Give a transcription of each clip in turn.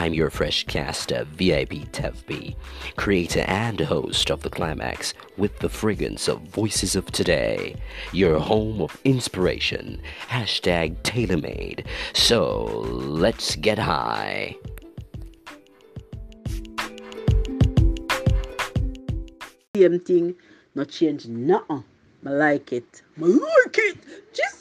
I'm your fresh caster, VIP Tevb, creator and host of The Climax with the fragrance of Voices of Today, your home of inspiration. Hashtag tailor-made. So let's get high. Same thing, not change nothing. I like it. I like it. Jesus!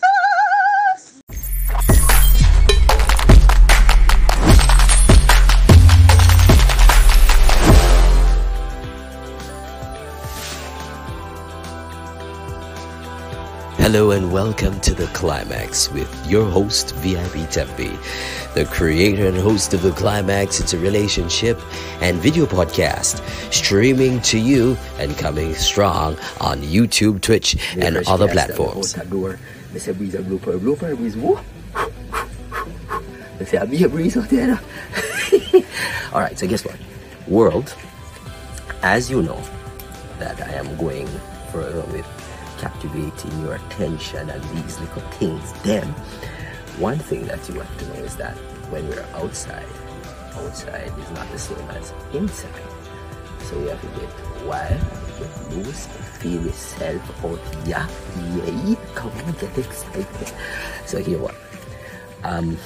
Hello and welcome to The Climax with your host, VIP TevB, the creator and host of The Climax. It's a relationship and video podcast streaming to you and coming strong on YouTube, Twitch, and other platforms. They say breeze a blooper, blooper breeze whoop. They say I be a breeze out there. Alright, so guess what? World, as you know, that I am going further with captivating your attention and these little things. Then, one thing that you have to know is that when we're outside, outside is not the same as inside. So we have to get wild, get loose, feel yourself out. Yeah, yay! Come on, get excited. So here what? Um,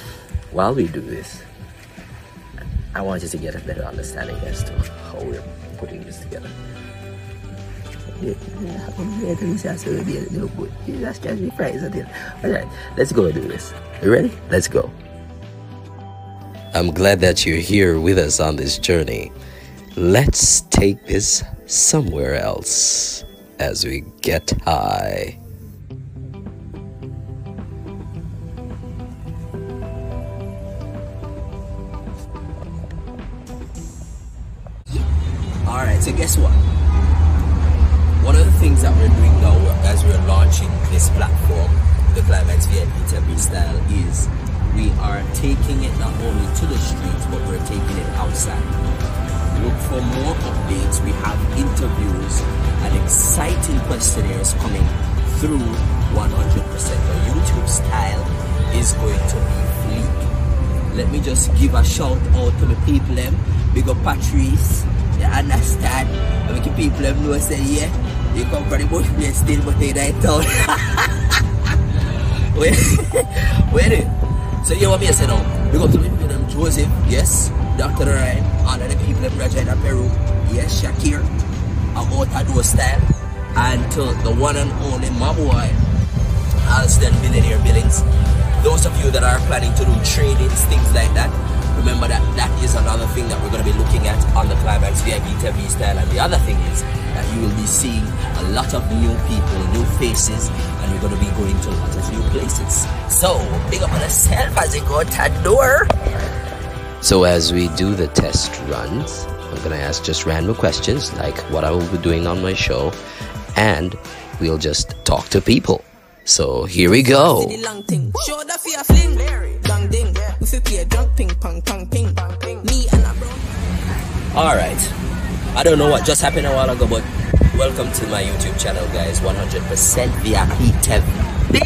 while we do this, I want you to get a better understanding as to how we're putting this together. Alright, let's go do this. You ready? Let's go. I'm glad that you're here with us on this journey. Let's take this somewhere else as we get high. Alright, so guess what? Things that we're doing now as we're launching this platform, the Climax VIP TevB style, is we are taking it not only to the streets, but we're taking it outside. Look for more updates. We have interviews and exciting questionnaires coming through 100%. The YouTube style is going to be fleek. Let me just give a shout out to the people them. Big up Patrice. You understand? I make people them know say yeah. You come from the bush place still but they right town. Wait, wait. So you want me to say now? Oh, we go to the people them Joseph, yes. Dr. Ryan, all of the people them Regina Peru, yes, Shakir, about Ado style. And to the one and only boy, Alston Millionaire Billings. Those of you that are planning to do tradings, things like that, remember that that is another thing that we're going to be looking at on the Climax VIP TevB style. And the other thing is that you will be seeing a lot of new people, new faces, and you're going to be going to a lot of new places. So, big up on yourself as you go door. So, as we do the test runs, I'm going to ask just random questions like what I will be doing on my show, and we'll just talk to people. So, here we go. the long I don't know what just happened a while ago, but welcome to my YouTube channel, guys. 100% VIP TevB.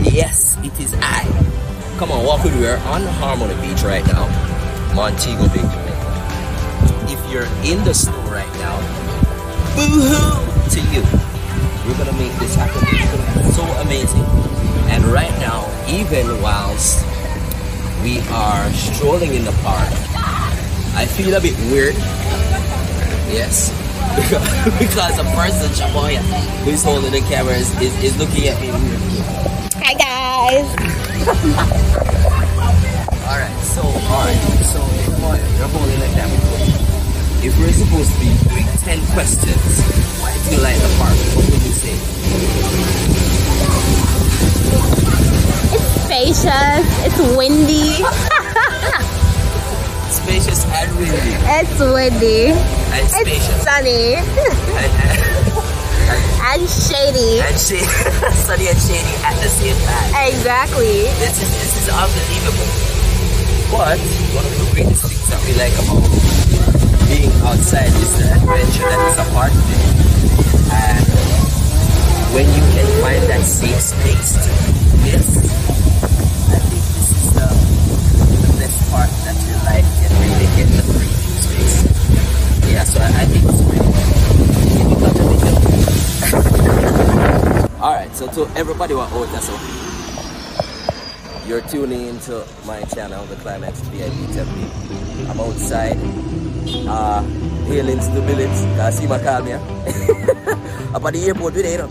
Yes, it is I. Come on, walk with me. We're on Harmony Beach right now. Montego Bay, Jamaica. If you're in the snow right now, boo-hoo to you. We're gonna make this happen. It's gonna be so amazing. And right now, even whilst we are strolling in the park, I feel a bit weird. Yes. because the person, Shaboya, who's holding the camera is, is, is looking at me weird. Hi guys. Alright, so, alright, so, boy, you're holding the camera. If we're supposed to be doing 10 questions, why do you like the park? What would you say? It's spacious. It's windy. Windy. It's windy. And It's spacious. sunny And, and, and shady. and shady. sunny and shady at the same time. Exactly. This is this is unbelievable. But one of the greatest things that we like about being outside is the adventure that is a part of it. And when you can find that safe space to do this, I think So everybody was out there, so you're tuning into my channel, the Climax VIP TevB. I'm outside, uh, hailing to the village. Cause see my call me. Up at the airport today, you know.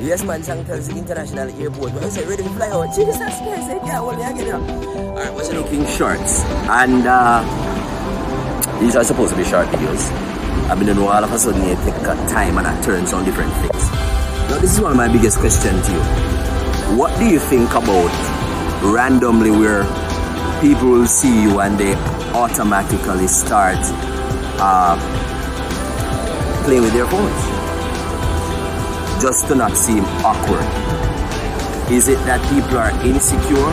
Yes, man, Sangster's International Airport. When I say ready to fly out, Jesus Christ, I can't hold me again. Alright, what's making shorts? And uh, these are supposed to be short videos. I've been know all of a sudden you take time and I turn on different things. Now, this is one of my biggest questions to you. What do you think about randomly where people will see you and they automatically start uh, playing with their phones? just to not seem awkward? Is it that people are insecure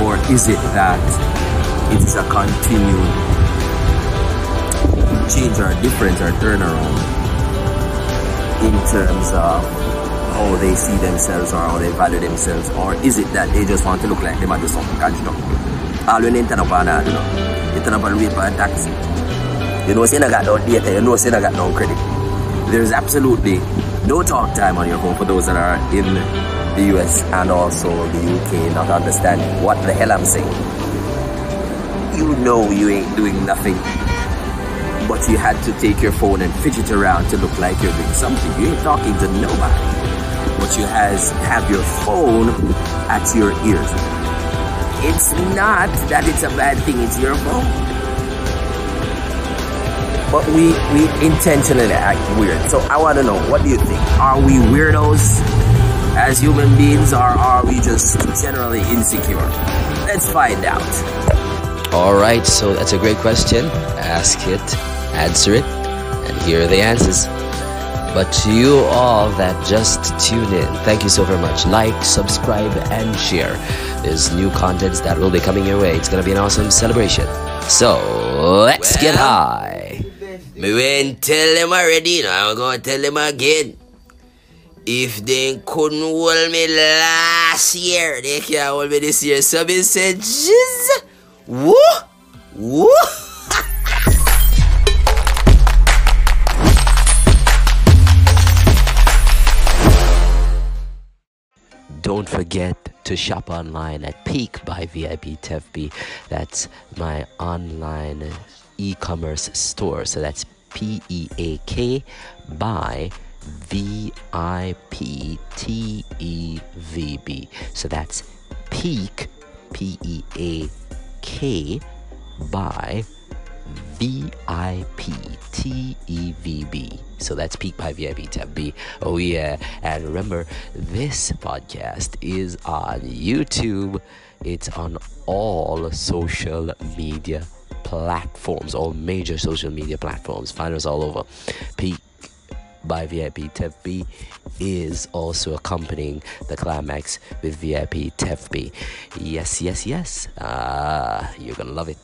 or is it that it is a continued change or difference or turnaround in terms of how they see themselves or how they value themselves or is it that they just want to look like they might do something up? All when they turn up on that, you know, you turn up and wait a taxi. You know, say I got no data, you know, say I got no credit. There's absolutely no talk time on your phone for those that are in the US and also the UK not understanding what the hell I'm saying. You know you ain't doing nothing, but you had to take your phone and fidget around to look like you're doing something. You ain't talking to nobody, but you has have your phone at your ears. It's not that it's a bad thing, it's your phone but we we intentionally act weird. So I want to know, what do you think? Are we weirdos as human beings, or are we just generally insecure? Let's find out. All right, so that's a great question. Ask it, answer it, and here are the answers. But to you all that just tuned in, thank you so very much. Like, subscribe, and share. There's new contents that will be coming your way. It's gonna be an awesome celebration. So let's get high. Me went tell them already, you know, I'm gonna tell them again. If they couldn't hold me last year, they can't hold me this year. So me said, Jizz, woo, woo. Forget to shop online at Peak by VIP TevB. That's my online e-commerce store. So that's P E A K by V I P T E V B. So that's Peak P E A K by V I P T E V B. So that's Peak by VIP TevB. Oh, yeah. And remember, this podcast is on YouTube, it's on all social media platforms, all major social media platforms. Find us all over. Peak by VIP TevB is also accompanying the climax with VIP TevB. Yes, yes, yes. Uh, you're gonna love it.